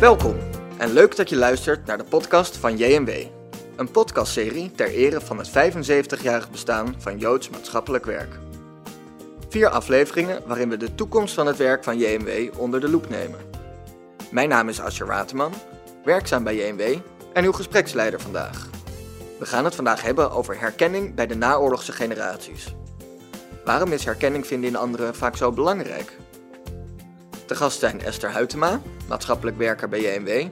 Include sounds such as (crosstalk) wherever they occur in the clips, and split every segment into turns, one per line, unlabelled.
Welkom en leuk dat je luistert naar de podcast van JMW. Een podcastserie ter ere van het 75-jarig bestaan van Joods maatschappelijk werk. Vier afleveringen waarin we de toekomst van het werk van JMW onder de loep nemen. Mijn naam is Ascher Waterman, werkzaam bij JMW en uw gespreksleider vandaag. We gaan het vandaag hebben over herkenning bij de naoorlogse generaties. Waarom is herkenning vinden in anderen vaak zo belangrijk? De gast zijn Esther Huytema, maatschappelijk werker bij JMW,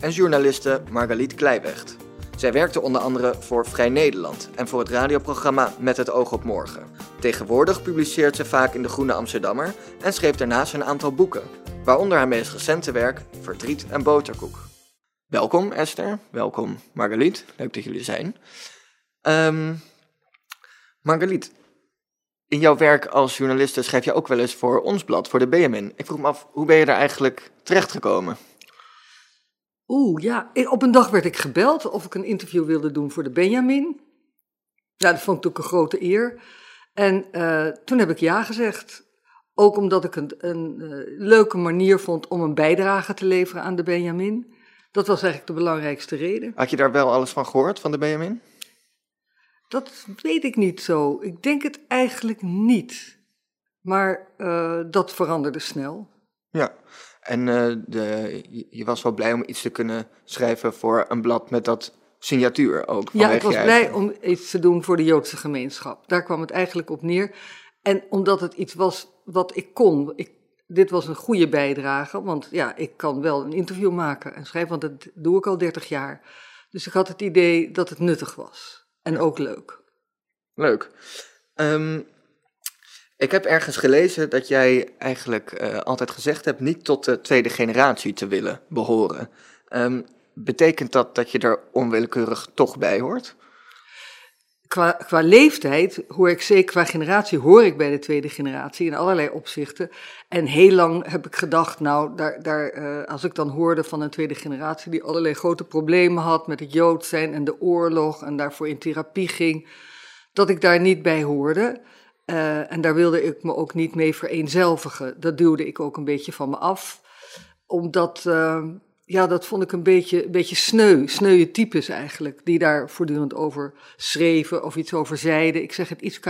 en journaliste Margaliet Kleibecht. Zij werkte onder andere voor Vrij Nederland en voor het radioprogramma Met het oog op morgen. Tegenwoordig publiceert ze vaak in De Groene Amsterdammer en schreef daarnaast een aantal boeken, waaronder haar meest recente werk Verdriet en Boterkoek. Welkom Esther, welkom Margaliet, leuk dat jullie zijn. Um, Margaliet, in jouw werk als journaliste schrijf je ook wel eens voor ons blad, voor de BMN. Ik vroeg me af, hoe ben je daar eigenlijk terechtgekomen?
Oeh, ja. Op een dag werd ik gebeld of ik een interview wilde doen voor de Benjamin. Ja, dat vond ik natuurlijk een grote eer. En uh, toen heb ik ja gezegd. Ook omdat ik een, een uh, leuke manier vond om een bijdrage te leveren aan de Benjamin. Dat was eigenlijk de belangrijkste reden.
Had je daar wel alles van gehoord, van de Benjamin?
Dat weet ik niet zo. Ik denk het eigenlijk niet. Maar uh, dat veranderde snel.
Ja, en uh, de, je was wel blij om iets te kunnen schrijven voor een blad met dat signatuur ook.
Ja, ik was blij om iets te doen voor de Joodse gemeenschap. Daar kwam het eigenlijk op neer. En omdat het iets was wat ik kon. Ik, dit was een goede bijdrage, want ja, ik kan wel een interview maken en schrijven, want dat doe ik al 30 jaar. Dus ik had het idee dat het nuttig was. En ook leuk.
Leuk. Um, ik heb ergens gelezen dat jij eigenlijk uh, altijd gezegd hebt niet tot de tweede generatie te willen behoren. Um, betekent dat dat je er onwillekeurig toch bij hoort?
Qua, qua leeftijd hoor ik zeker, qua generatie hoor ik bij de tweede generatie in allerlei opzichten. En heel lang heb ik gedacht, nou, daar, daar, uh, als ik dan hoorde van een tweede generatie die allerlei grote problemen had met het Jood zijn en de oorlog en daarvoor in therapie ging, dat ik daar niet bij hoorde. Uh, en daar wilde ik me ook niet mee vereenzelvigen. Dat duwde ik ook een beetje van me af. Omdat, uh, ja, dat vond ik een beetje, een beetje sneu. Sneuwe types eigenlijk, die daar voortdurend over schreven of iets over zeiden. Ik zeg het iets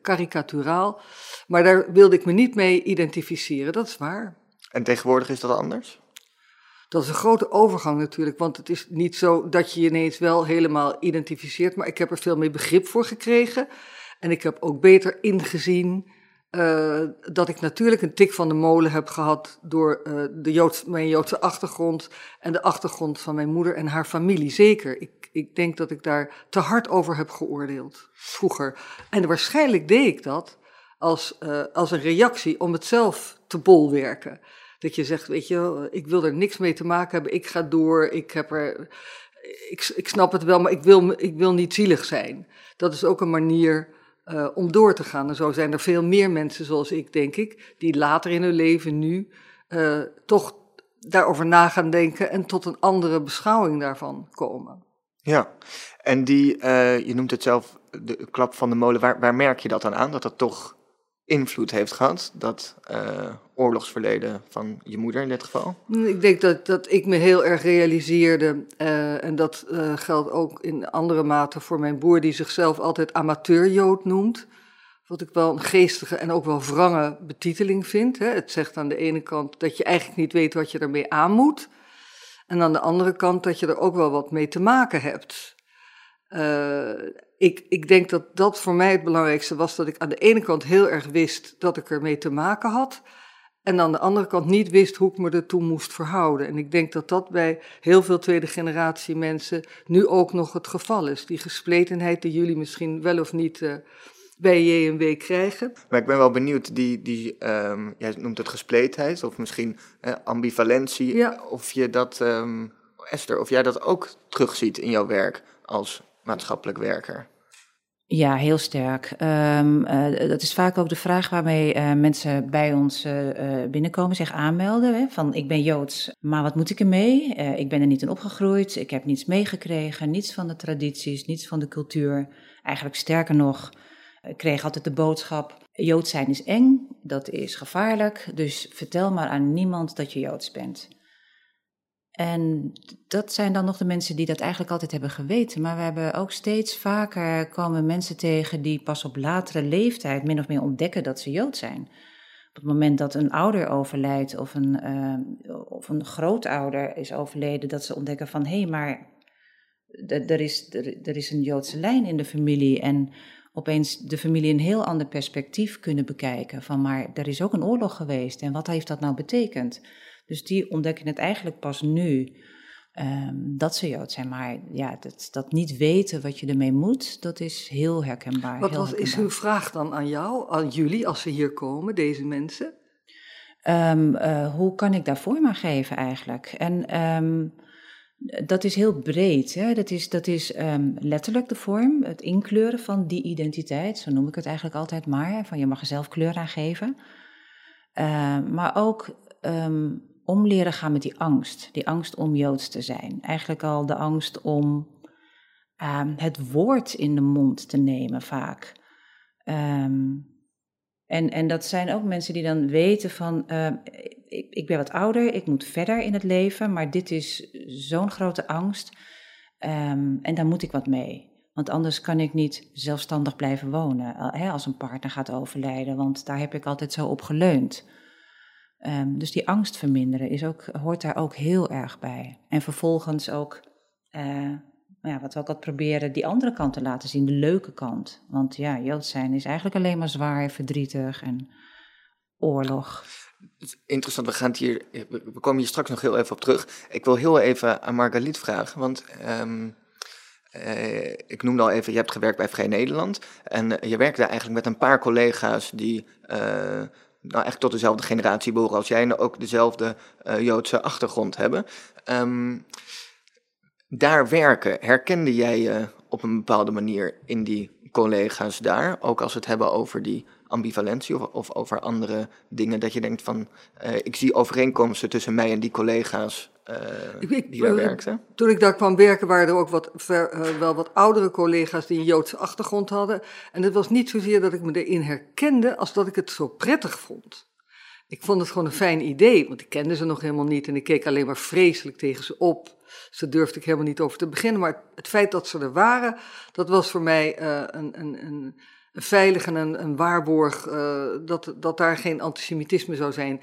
karikaturaal. Maar daar wilde ik me niet mee identificeren, dat is waar.
En tegenwoordig is dat anders?
Dat is een grote overgang natuurlijk, want het is niet zo dat je je ineens wel helemaal identificeert, maar ik heb er veel meer begrip voor gekregen. En ik heb ook beter ingezien uh, dat ik natuurlijk een tik van de molen heb gehad door uh, de mijn Joodse achtergrond en de achtergrond van mijn moeder en haar familie. Zeker. Ik, ik denk dat ik daar te hard over heb geoordeeld vroeger. En waarschijnlijk deed ik dat als, uh, als een reactie om het zelf te bolwerken. Dat je zegt, weet je, ik wil er niks mee te maken hebben, ik ga door, ik heb er. Ik, ik snap het wel, maar ik wil, ik wil niet zielig zijn. Dat is ook een manier uh, om door te gaan. En zo zijn er veel meer mensen zoals ik, denk ik, die later in hun leven nu uh, toch daarover na gaan denken en tot een andere beschouwing daarvan komen.
Ja, en die, uh, je noemt het zelf de klap van de molen, waar, waar merk je dat dan aan? Dat dat toch invloed heeft gehad, dat uh, oorlogsverleden van je moeder in dit geval?
Ik denk dat, dat ik me heel erg realiseerde, uh, en dat uh, geldt ook in andere mate voor mijn broer, die zichzelf altijd amateurjood noemt. Wat ik wel een geestige en ook wel wrange betiteling vind. Hè. Het zegt aan de ene kant dat je eigenlijk niet weet wat je ermee aan moet. En aan de andere kant dat je er ook wel wat mee te maken hebt. Ik, ik denk dat dat voor mij het belangrijkste was, dat ik aan de ene kant heel erg wist dat ik ermee te maken had. En aan de andere kant niet wist hoe ik me ertoe moest verhouden. En ik denk dat dat bij heel veel tweede generatie mensen nu ook nog het geval is. Die gespletenheid die jullie misschien wel of niet uh, bij JMW krijgen.
Maar ik ben wel benieuwd, die, die, um, jij noemt het gespletenheid of misschien uh, ambivalentie. Ja. Of je dat, um, Esther, of jij dat ook terugziet in jouw werk als maatschappelijk werker?
Ja, heel sterk. Um, uh, dat is vaak ook de vraag waarmee uh, mensen bij ons uh, binnenkomen, zich aanmelden. Hè, van ik ben Joods, maar wat moet ik ermee? ik ben er niet in opgegroeid, ik heb niets meegekregen, niets van de tradities, niets van de cultuur. Eigenlijk sterker nog, ik kreeg altijd de boodschap, Joods zijn is eng, dat is gevaarlijk, dus vertel maar aan niemand dat je Joods bent. En dat zijn dan nog de mensen die dat eigenlijk altijd hebben geweten. Maar we hebben ook steeds vaker komen mensen tegen die pas op latere leeftijd min of meer ontdekken dat ze Jood zijn. Op het moment dat een ouder overlijdt of een, uh, of een grootouder is overleden, dat ze ontdekken van hé, hey, maar er is, er is een Joodse lijn in de familie. En opeens de familie een heel ander perspectief kunnen bekijken. Van maar er is ook een oorlog geweest en wat heeft dat nou betekend? Dus die ontdekken het eigenlijk pas nu. Um, dat ze Jood zijn. Maar ja, dat, dat niet weten wat je ermee moet, dat is heel herkenbaar.
Wat
heel
was,
herkenbaar.
is uw vraag dan aan jou, aan jullie, als ze hier komen, deze mensen?
Um, uh, hoe kan ik daar vorm aan geven eigenlijk? En um, dat is heel breed. Hè? Dat is, dat is letterlijk de vorm, het inkleuren van die identiteit. Zo noem ik het eigenlijk altijd maar. Van je mag er zelf kleur aan geven. Uh, maar ook om leren gaan met die angst. Die angst om Joods te zijn. Eigenlijk al de angst om uh, het woord in de mond te nemen vaak. Um, en, en dat zijn ook mensen die dan weten van, uh, ik, ik, ben wat ouder, ik moet verder in het leven, maar dit is zo'n grote angst en daar moet ik wat mee. Want anders kan ik niet zelfstandig blijven wonen hè, als een partner gaat overlijden, want daar heb ik altijd zo op geleund. Um, dus die angst verminderen is ook, hoort daar ook heel erg bij. En vervolgens ook, uh, ja, wat we ook altijd proberen, die andere kant te laten zien, de leuke kant. Want ja, Jood zijn is eigenlijk alleen maar zwaar, verdrietig en oorlog.
Interessant, we, gaan hier, we komen hier straks nog heel even op terug. Ik wil heel even aan Margaliet vragen, want um, uh, ik noemde al even, je hebt gewerkt bij Vrij Nederland. En uh, je werkte eigenlijk met een paar collega's die nou, echt tot dezelfde generatie behoren als jij en ook dezelfde uh, Joodse achtergrond hebben. Um, daar werken, herkende jij je op een bepaalde manier in die collega's daar? Ook als we het hebben over die ambivalentie of, of over andere dingen, dat je denkt van, uh, ik zie overeenkomsten tussen mij en die collega's ik, ik, die daar?
Toen ik daar kwam werken waren er ook wat, ver, uh, wel wat oudere collega's die een Joodse achtergrond hadden. En het was niet zozeer dat ik me erin herkende, als dat ik het zo prettig vond. Ik vond het gewoon een fijn idee, want ik kende ze nog helemaal niet en ik keek alleen maar vreselijk tegen ze op. Dus daar durfde ik helemaal niet over te beginnen. Maar het feit dat ze er waren, dat was voor mij uh, een, een, een, een veilig en een, een waarborg uh, dat, dat daar geen antisemitisme zou zijn.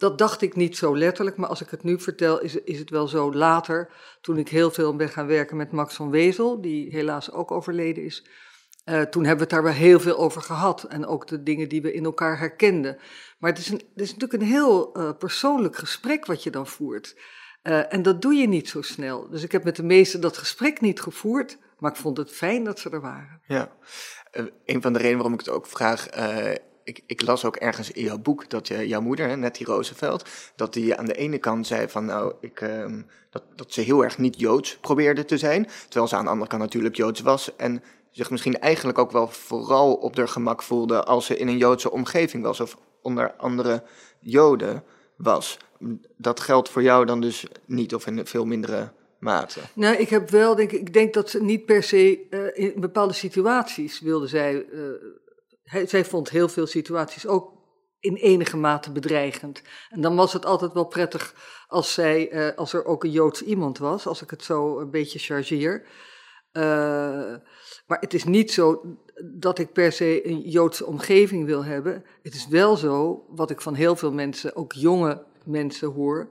Dat dacht ik niet zo letterlijk, maar als ik het nu vertel, is, is het wel zo later. Toen ik heel veel ben gaan werken met Max van Wezel, die helaas ook overleden is. Uh, toen hebben we het daar wel heel veel over gehad. En ook de dingen die we in elkaar herkenden. Maar het is, een, het is natuurlijk een heel uh, persoonlijk gesprek wat je dan voert. Uh, en dat doe je niet zo snel. Dus ik heb met de meesten dat gesprek niet gevoerd, maar ik vond het fijn dat ze er waren.
Ja, een van de redenen waarom ik het ook vraag. Ik, ik, las ook ergens in jouw boek dat je, jouw moeder, Nettie Roosevelt, dat die aan de ene kant zei van nou, ik, um, dat, dat ze heel erg niet Joods probeerde te zijn, terwijl ze aan de andere kant natuurlijk Joods was en zich misschien eigenlijk ook wel vooral op haar gemak voelde als ze in een Joodse omgeving was of onder andere Joden was. Dat geldt voor jou dan dus niet of in veel mindere mate?
Nou, ik heb wel, denk ik, denk dat ze niet per se uh, in bepaalde situaties wilde zij. Uh, hij, zij vond heel veel situaties ook in enige mate bedreigend. En dan was het altijd wel prettig als, zij, uh, als er ook een Joods iemand was, als ik het zo een beetje chargeer. maar het is niet zo dat ik per se een Joodse omgeving wil hebben. Het is wel zo, wat ik van heel veel mensen, ook jonge mensen hoor,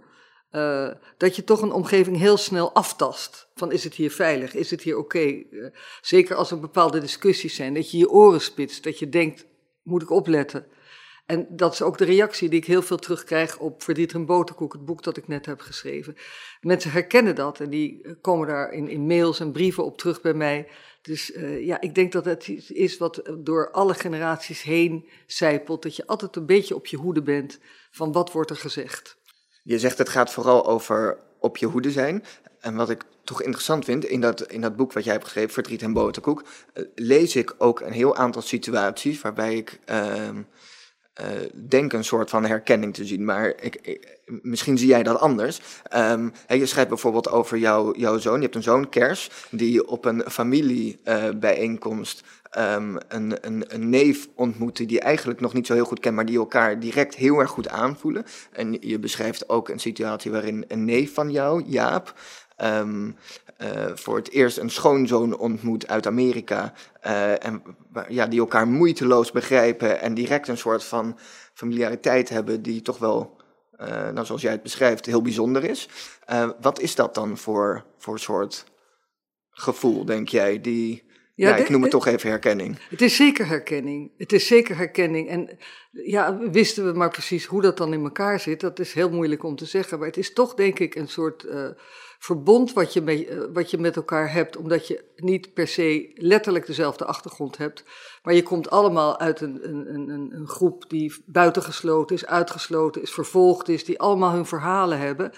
uh, dat je toch een omgeving heel snel aftast. Van is het hier veilig, is het hier oké? Uh, zeker als er bepaalde discussies zijn, dat je je oren spitst, dat je denkt, moet ik opletten? En dat is ook de reactie die ik heel veel terugkrijg op Verdieter en Boterkoek, het boek dat ik net heb geschreven. Mensen herkennen dat en die komen daar in, in mails en brieven op terug bij mij. Dus ja, ik denk dat het iets is wat door alle generaties heen zijpelt. Dat je altijd een beetje op je hoede bent van wat wordt er gezegd.
Je zegt het gaat vooral over op je hoede zijn. En wat ik toch interessant vind, in dat, in dat boek wat jij hebt geschreven, Verdriet en Boterkoek, uh, lees ik ook een heel aantal situaties waarbij ik uh, uh, denk een soort van herkenning te zien. Maar ik, misschien zie jij dat anders. Um, je schrijft bijvoorbeeld over jou, jouw zoon. Je hebt een zoon, Kers, die op een familiebijeenkomst ehm, een, een, een neef ontmoeten die eigenlijk nog niet zo heel goed kent, maar die elkaar direct heel erg goed aanvoelen. En je beschrijft ook een situatie waarin een neef van jou, Jaap, ehm, eh, voor het eerst een schoonzoon ontmoet uit Amerika. Uh, en ja, die elkaar moeiteloos begrijpen en direct een soort van familiariteit hebben die toch wel, uh, nou, zoals jij het beschrijft, heel bijzonder is. wat is dat dan voor, voor soort gevoel, denk jij, die... Ja, ik noem het toch even herkenning.
Het is zeker herkenning. Het is zeker herkenning. En ja, wisten we maar precies hoe dat dan in elkaar zit, dat is heel moeilijk om te zeggen. Maar het is toch, denk ik, een soort verbond wat je, met, eh, wat je met elkaar hebt, omdat je niet per se letterlijk dezelfde achtergrond hebt, maar je komt allemaal uit een, een, een, een groep die buitengesloten is, uitgesloten is, vervolgd is, die allemaal hun verhalen hebben,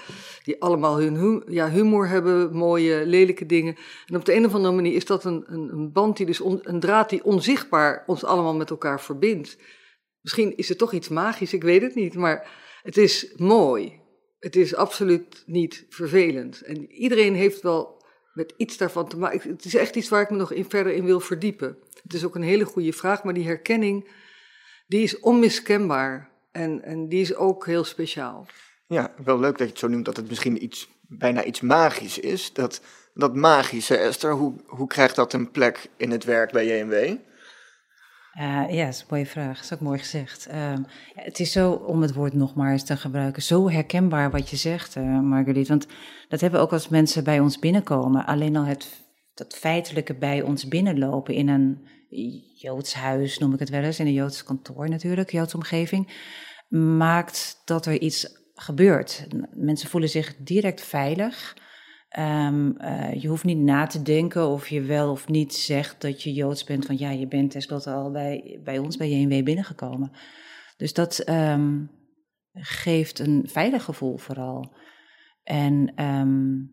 die allemaal hun ja, humor hebben, mooie, lelijke dingen. En op de een of andere manier is dat een, een, een band die dus, een draad die onzichtbaar ons allemaal met elkaar verbindt. Misschien is het toch iets magisch, ik weet het niet, maar het is mooi. Het is absoluut niet vervelend. En iedereen heeft wel met iets daarvan te maken. Het is echt iets waar ik me nog in, verder in wil verdiepen. Het is ook een hele goede vraag, maar die herkenning, die is onmiskenbaar. En, en die is ook heel speciaal.
Ja, wel leuk dat je het zo noemt, dat het misschien iets, bijna iets magisch is. Dat, dat magische, Esther, hoe, hoe krijgt dat een plek in het werk bij JMW?
Uh, ja, dat is een mooie vraag. Dat is ook mooi gezegd. Ja, het is zo, om het woord nog maar eens te gebruiken, zo herkenbaar wat je zegt, uh, Marguerite. Want dat hebben we ook als mensen bij ons binnenkomen. Alleen al het dat feitelijke bij ons binnenlopen in een Joods huis, noem ik het wel eens, in een Joods kantoor natuurlijk, Joods omgeving, maakt dat er iets gebeurt. Mensen voelen zich direct veilig. Um, uh, je hoeft niet na te denken of je wel of niet zegt dat je Joods bent. Van ja, je bent tenslotte al bij, bij ons, bij JNW binnengekomen. Dus dat um, geeft een veilig gevoel vooral. En um,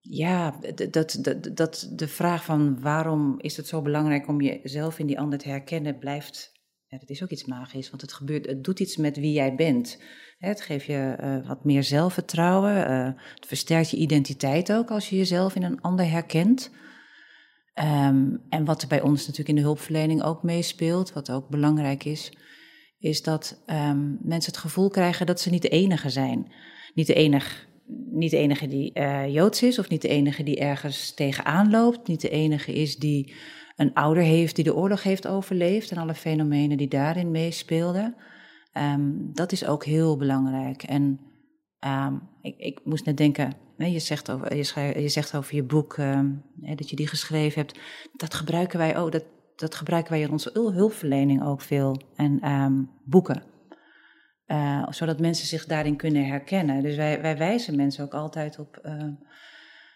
ja, dat, dat, dat de vraag van waarom is het zo belangrijk om jezelf in die ander te herkennen, blijft. Ja, dat is ook iets magisch, want het, gebeurt, het doet iets met wie jij bent. Het geeft je uh, wat meer zelfvertrouwen. Uh, het versterkt je identiteit ook als je jezelf in een ander herkent. Um, en wat er bij ons natuurlijk in de hulpverlening ook meespeelt, wat ook belangrijk is, is dat um, mensen het gevoel krijgen dat ze niet de enige zijn. Niet de enige, niet de enige die uh, Joods is, of niet de enige die ergens tegenaan loopt, niet de enige is die een ouder heeft die de oorlog heeft overleefd en alle fenomenen die daarin meespeelden. Um, dat is ook heel belangrijk. En um, ik, ik, moest net denken, je, zegt over, je, je zegt over je boek um, dat je die geschreven hebt. Dat gebruiken wij ook, dat, dat gebruiken wij in onze hulpverlening ook veel. En boeken. Uh, zodat mensen zich daarin kunnen herkennen. Dus wij, wij wijzen mensen ook altijd op uh,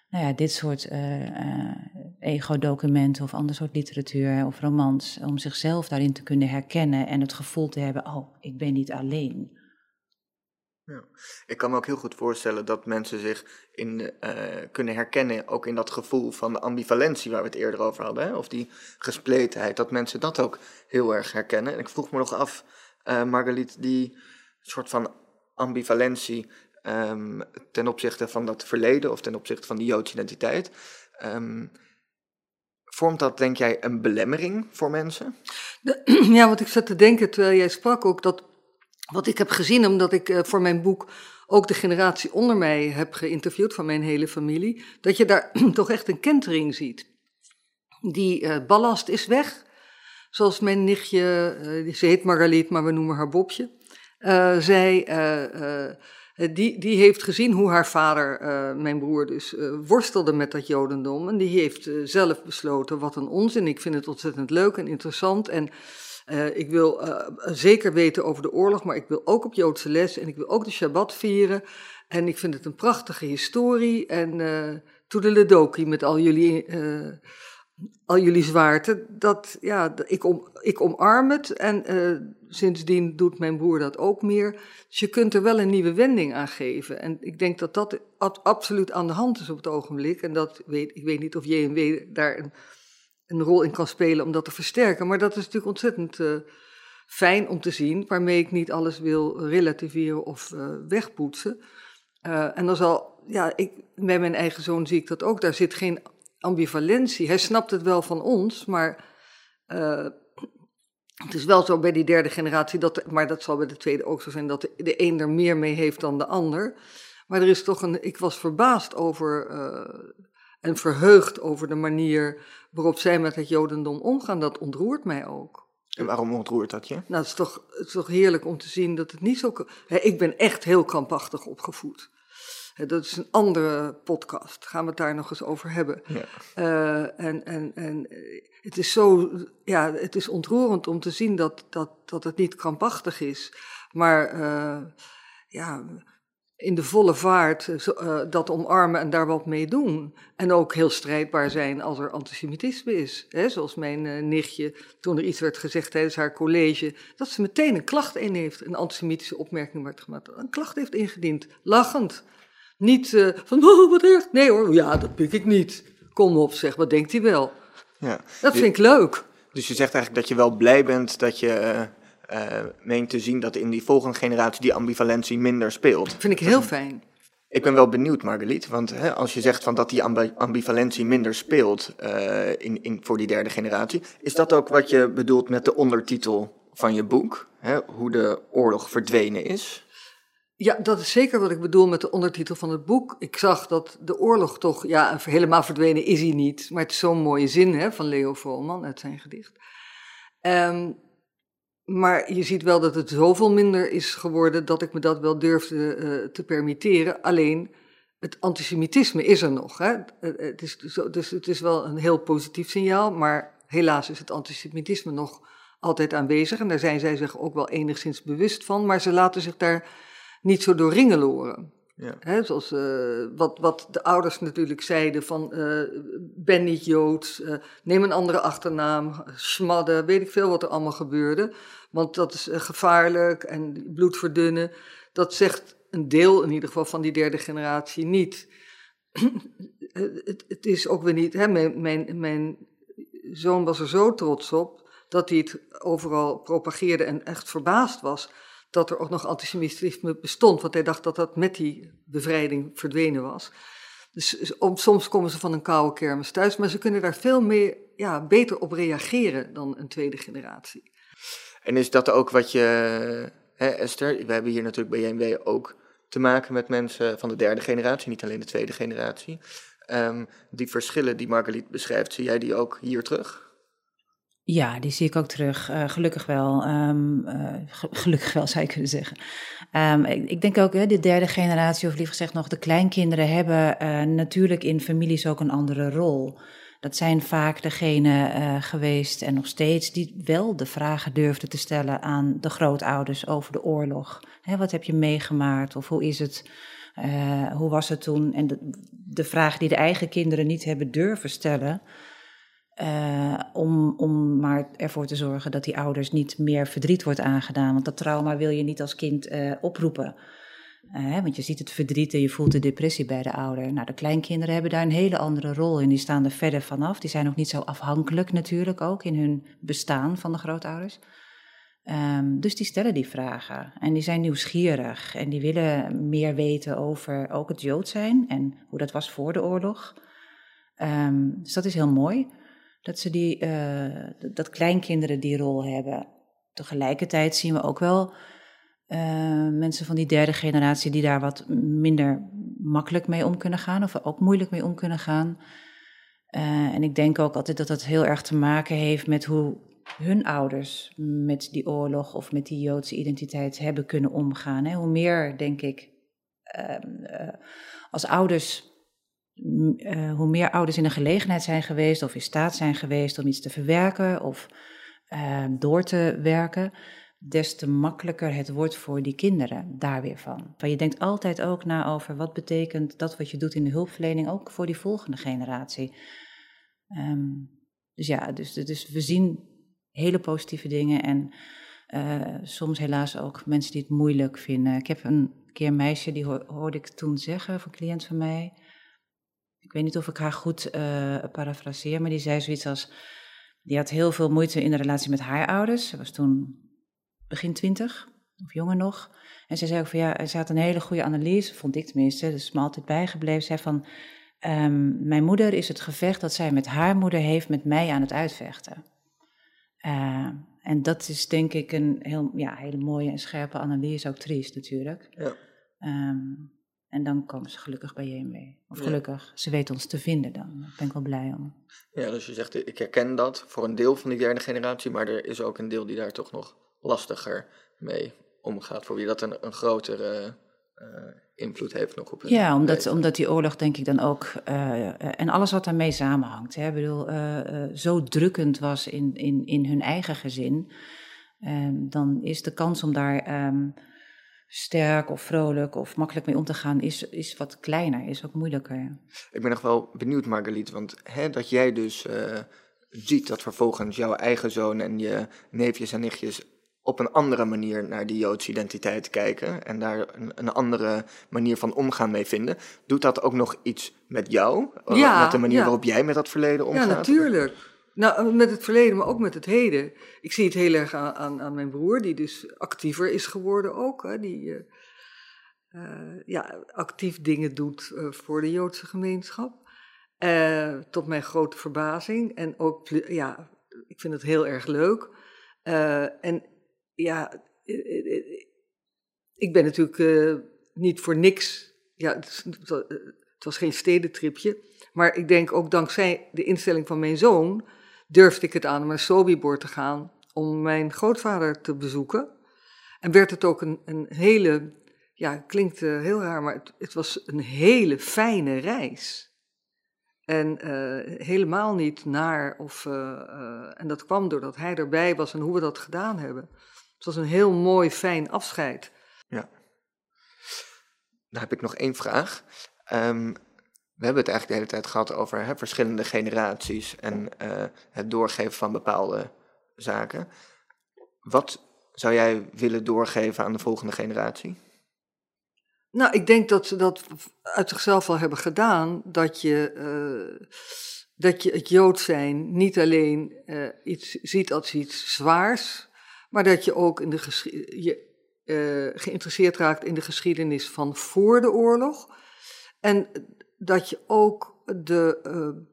nou ja, dit soort uh, ego-documenten of ander soort literatuur of romans, om zichzelf daarin te kunnen herkennen en het gevoel te hebben, oh, ik ben niet alleen.
Ik kan me ook heel goed voorstellen dat mensen zich in, kunnen herkennen, ook in dat gevoel van de ambivalentie waar we het eerder over hadden, hè? of die gespletenheid, dat mensen dat ook heel erg herkennen. En ik vroeg me nog af, Marguerite, die soort van ambivalentie, um, ten opzichte van dat verleden of ten opzichte van die Joodse identiteit. Um, vormt dat, denk jij, een belemmering voor mensen? (clears throat)
Ja, wat ik zat te denken terwijl jij sprak ook, dat wat ik heb gezien, omdat ik uh, voor mijn boek ook de generatie onder mij heb geïnterviewd van mijn hele familie, dat je daar (clears throat) toch echt een kentering ziet. Die uh, ballast is weg, zoals mijn nichtje, uh, ze heet Margaliet, maar we noemen haar Bobje, zij eh, die, die heeft gezien hoe haar vader, mijn broer dus, worstelde met dat jodendom. En die heeft zelf besloten, wat een onzin, ik vind het ontzettend leuk en interessant. En ik wil zeker weten over de oorlog, maar ik wil ook op Joodse les en ik wil ook de Shabbat vieren. En ik vind het een prachtige historie. En uh, Toedeledoki met al jullie al jullie zwaarte, dat, ja, ik, ik omarm het en uh, sindsdien doet mijn broer dat ook meer. Dus je kunt er wel een nieuwe wending aan geven. En ik denk dat dat absoluut aan de hand is op het ogenblik. En dat weet, ik weet niet of JMW daar een, een rol in kan spelen om dat te versterken. Maar dat is natuurlijk ontzettend uh, fijn om te zien, waarmee ik niet alles wil relativeren of uh, wegpoetsen. en dan zal, ja, ik, bij mijn eigen zoon zie ik dat ook. Daar zit geen ambivalentie. Hij snapt het wel van ons, maar uh, het is wel zo bij die derde generatie, dat, maar dat zal bij de tweede ook zo zijn, dat de, de een er meer mee heeft dan de ander. Maar er is toch een. Ik was verbaasd over. Uh, en verheugd over de manier waarop zij met het Jodendom omgaan. Dat ontroert mij ook.
En waarom ontroert dat je? Nou,
het is toch, het is toch heerlijk om te zien dat het niet zo. Hè, ik ben echt heel krampachtig opgevoed. Hè, dat is een andere podcast. Gaan we het daar nog eens over hebben. Ja. Uh, en, en, en het is zo. Ja, het is ontroerend om te zien dat, dat, dat het niet krampachtig is. Maar uh, ja in de volle vaart uh, dat omarmen en daar wat mee doen. En ook heel strijdbaar zijn als er antisemitisme is. Hè? Zoals mijn uh, nichtje, toen er iets werd gezegd tijdens haar college, dat ze meteen een klacht in heeft, een antisemitische opmerking werd gemaakt, een klacht heeft ingediend, lachend. Niet uh, van, oh, wat erg. Nee hoor, ja, dat pik ik niet. Kom op, zeg, wat denkt hij wel? Ja. Dat vind ik leuk.
Dus je zegt eigenlijk dat je wel blij bent dat je uh, meen te zien dat in die volgende generatie die ambivalentie minder speelt.
Vind ik heel fijn.
Ik ben wel benieuwd, Margeliet, want hè, als je zegt van dat die ambivalentie minder speelt uh, in, in, voor die derde generatie, is dat ook wat je bedoelt met de ondertitel van je boek, hè, hoe de oorlog verdwenen is?
Ja, dat is zeker wat ik bedoel met de ondertitel van het boek. Ik zag dat de oorlog toch, ja, helemaal verdwenen is hij niet, maar het is zo'n mooie zin hè, van Leo Volman uit zijn gedicht. Um, maar je ziet wel dat het zoveel minder is geworden dat ik me dat wel durfde uh, te permitteren. Alleen het antisemitisme is er nog. Hè? Het, is, dus het is wel een heel positief signaal, maar helaas is het antisemitisme nog altijd aanwezig. En daar zijn zij zich ook wel enigszins bewust van, maar ze laten zich daar niet zo door ringeloren. Ja. zoals uh, wat, wat de ouders natuurlijk zeiden van uh, ben niet Joods, uh, neem een andere achternaam, schmadden, weet ik veel wat er allemaal gebeurde. Want dat is gevaarlijk en bloed verdunnen. Dat zegt een deel in ieder geval van die derde generatie niet. (clears throat) het, het, is ook weer niet, hè, mijn, mijn, mijn zoon was er zo trots op dat hij het overal propageerde en echt verbaasd was dat er ook nog antisemitisme bestond, want hij dacht dat dat met die bevrijding verdwenen was. Dus soms komen ze van een koude kermis thuis, maar ze kunnen daar veel meer, ja, beter op reageren dan een tweede generatie.
En is dat ook wat je, hè, Esther, we hebben hier natuurlijk bij JMW ook te maken met mensen van de derde generatie, niet alleen de tweede generatie. Um, die verschillen die Marguerite beschrijft, zie jij die ook hier terug?
Ja, die zie ik ook terug. Uh, gelukkig wel. Um, uh, gelukkig wel, (laughs) zou je kunnen zeggen. Um, ik, denk ook, hè, de derde generatie, of liever gezegd nog de kleinkinderen, hebben uh, natuurlijk in families ook een andere rol. Dat zijn vaak degenen geweest en nog steeds die wel de vragen durfden te stellen aan de grootouders over de oorlog. Hè, wat heb je meegemaakt of hoe is het? hoe was het toen? En de, vragen die de eigen kinderen niet hebben durven stellen, uh, om, om maar ervoor te zorgen dat die ouders niet meer verdriet wordt aangedaan. Want dat trauma wil je niet als kind uh, oproepen. Uh, want je ziet het verdriet en je voelt de depressie bij de ouder. Nou, de kleinkinderen hebben daar een hele andere rol in. Die staan er verder vanaf. Die zijn ook niet zo afhankelijk natuurlijk ook in hun bestaan van de grootouders. Um, dus die stellen die vragen en die zijn nieuwsgierig en die willen meer weten over ook het Jood zijn en hoe dat was voor de oorlog. Um, dus dat is heel mooi dat, ze die, uh, dat kleinkinderen die rol hebben. Tegelijkertijd zien we ook wel uh, mensen van die derde generatie die daar wat minder makkelijk mee om kunnen gaan, of ook moeilijk mee om kunnen gaan. Uh, en ik denk ook altijd dat dat heel erg te maken heeft met hoe hun ouders met die oorlog of met die Joodse identiteit hebben kunnen omgaan. Hè. Hoe meer, denk ik, ehm, als ouders uh, hoe meer ouders in de gelegenheid zijn geweest of in staat zijn geweest om iets te verwerken of uh, door te werken, des te makkelijker het wordt voor die kinderen daar weer van. Want je denkt altijd ook na over wat betekent dat wat je doet in de hulpverlening ook voor die volgende generatie. Um, dus ja, dus, dus we zien hele positieve dingen en uh, soms helaas ook mensen die het moeilijk vinden. Ik heb een keer een meisje, die hoorde ik toen zeggen, van een cliënt van mij ik weet niet of ik haar goed uh, parafraseer, maar die zei zoiets als, die had heel veel moeite in de relatie met haar ouders. Ze was toen begin twintig, of jonger nog. En ze zei ook van ja, ze had een hele goede analyse, vond ik tenminste, dus is me altijd bijgebleven. Zei van, Ehm, mijn moeder is het gevecht dat zij met haar moeder heeft met mij aan het uitvechten. Uh, en dat is denk ik een heel, ja, hele mooie en scherpe analyse, ook triest natuurlijk. Ja. Um, en dan komen ze gelukkig bij JMW. Of gelukkig, ze weten ons te vinden dan. Daar ben ik wel blij om.
Ja, dus je zegt, ik herken dat voor een deel van die derde generatie, maar er is ook een deel die daar toch nog lastiger mee omgaat. Voor wie dat een, een grotere uh, invloed heeft nog op
het Ja, omdat, omdat die oorlog denk ik dan ook, uh, en alles wat daarmee samenhangt, hè, bedoel, zo drukkend was in, in, in hun eigen gezin, ehm, dan is de kans om daar um, sterk of vrolijk of makkelijk mee om te gaan, is, is wat kleiner, is wat moeilijker.
Ik ben nog wel benieuwd, Margaliet, want hè, dat jij dus ziet dat vervolgens jouw eigen zoon en je neefjes en nichtjes op een andere manier naar die Joodse identiteit kijken en daar een, een, andere manier van omgaan mee vinden. Doet dat ook nog iets met jou?
Ja,
met de manier waarop jij met dat verleden omgaat?
Ja, natuurlijk. Nou, met het verleden, maar ook met het heden. Ik zie het heel erg aan, aan, mijn broer, die dus actiever is geworden ook. Hè, die uh, uh, ja, actief dingen doet voor de Joodse gemeenschap. tot mijn grote verbazing. En ook, ja, ik vind het heel erg leuk. en ja, eh, eh, eh, ik ben natuurlijk niet voor niks. Ja, het, was geen stedentripje. Maar ik denk ook dankzij de instelling van mijn zoon durfde ik het aan om naar Sobibor te gaan om mijn grootvader te bezoeken. En werd het ook een, een hele, ja, klinkt heel raar, maar het, het, was een hele fijne reis. En helemaal niet naar, of, en dat kwam doordat hij erbij was en hoe we dat gedaan hebben. Het was een heel mooi, fijn afscheid.
Ja. Dan heb ik nog één vraag. Um, we hebben het eigenlijk de hele tijd gehad over verschillende generaties en uh, het doorgeven van bepaalde zaken. Wat zou jij willen doorgeven aan de volgende generatie?
Nou, ik denk dat ze dat uit zichzelf al hebben gedaan. Dat je, uh, dat je het Jood zijn niet alleen uh, iets ziet als iets zwaars, maar dat je ook in de je, geïnteresseerd raakt in de geschiedenis van voor de oorlog. En dat je ook de, uh,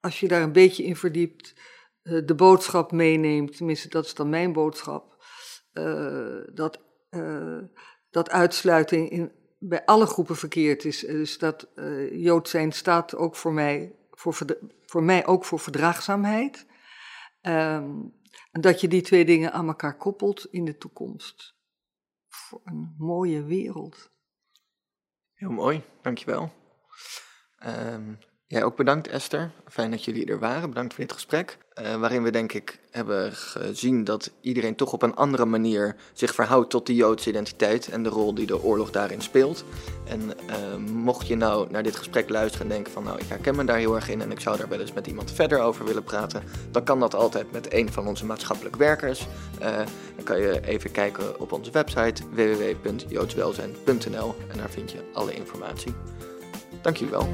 als je daar een beetje in verdiept, uh, de boodschap meeneemt, tenminste dat is dan mijn boodschap, dat, dat uitsluiting in, bij alle groepen verkeerd is. Dus dat Jood zijn staat ook voor mij, voor, voor mij ook voor verdraagzaamheid. Um, dat je die twee dingen aan elkaar koppelt in de toekomst. Voor een mooie wereld.
Heel mooi, dankjewel. Um, Jij ook bedankt, Esther. Fijn dat jullie er waren. Bedankt voor dit gesprek. Uh, waarin we, denk ik, hebben gezien dat iedereen toch op een andere manier zich verhoudt tot de Joodse identiteit en de rol die de oorlog daarin speelt. En uh, mocht je nou naar dit gesprek luisteren en denken van, nou, ik herken me daar heel erg in en ik zou daar wel eens met iemand verder over willen praten, dan kan dat altijd met een van onze maatschappelijk werkers. Uh, dan kan je even kijken op onze website www.joodswelzijn.nl en daar vind je alle informatie. Dank jullie wel.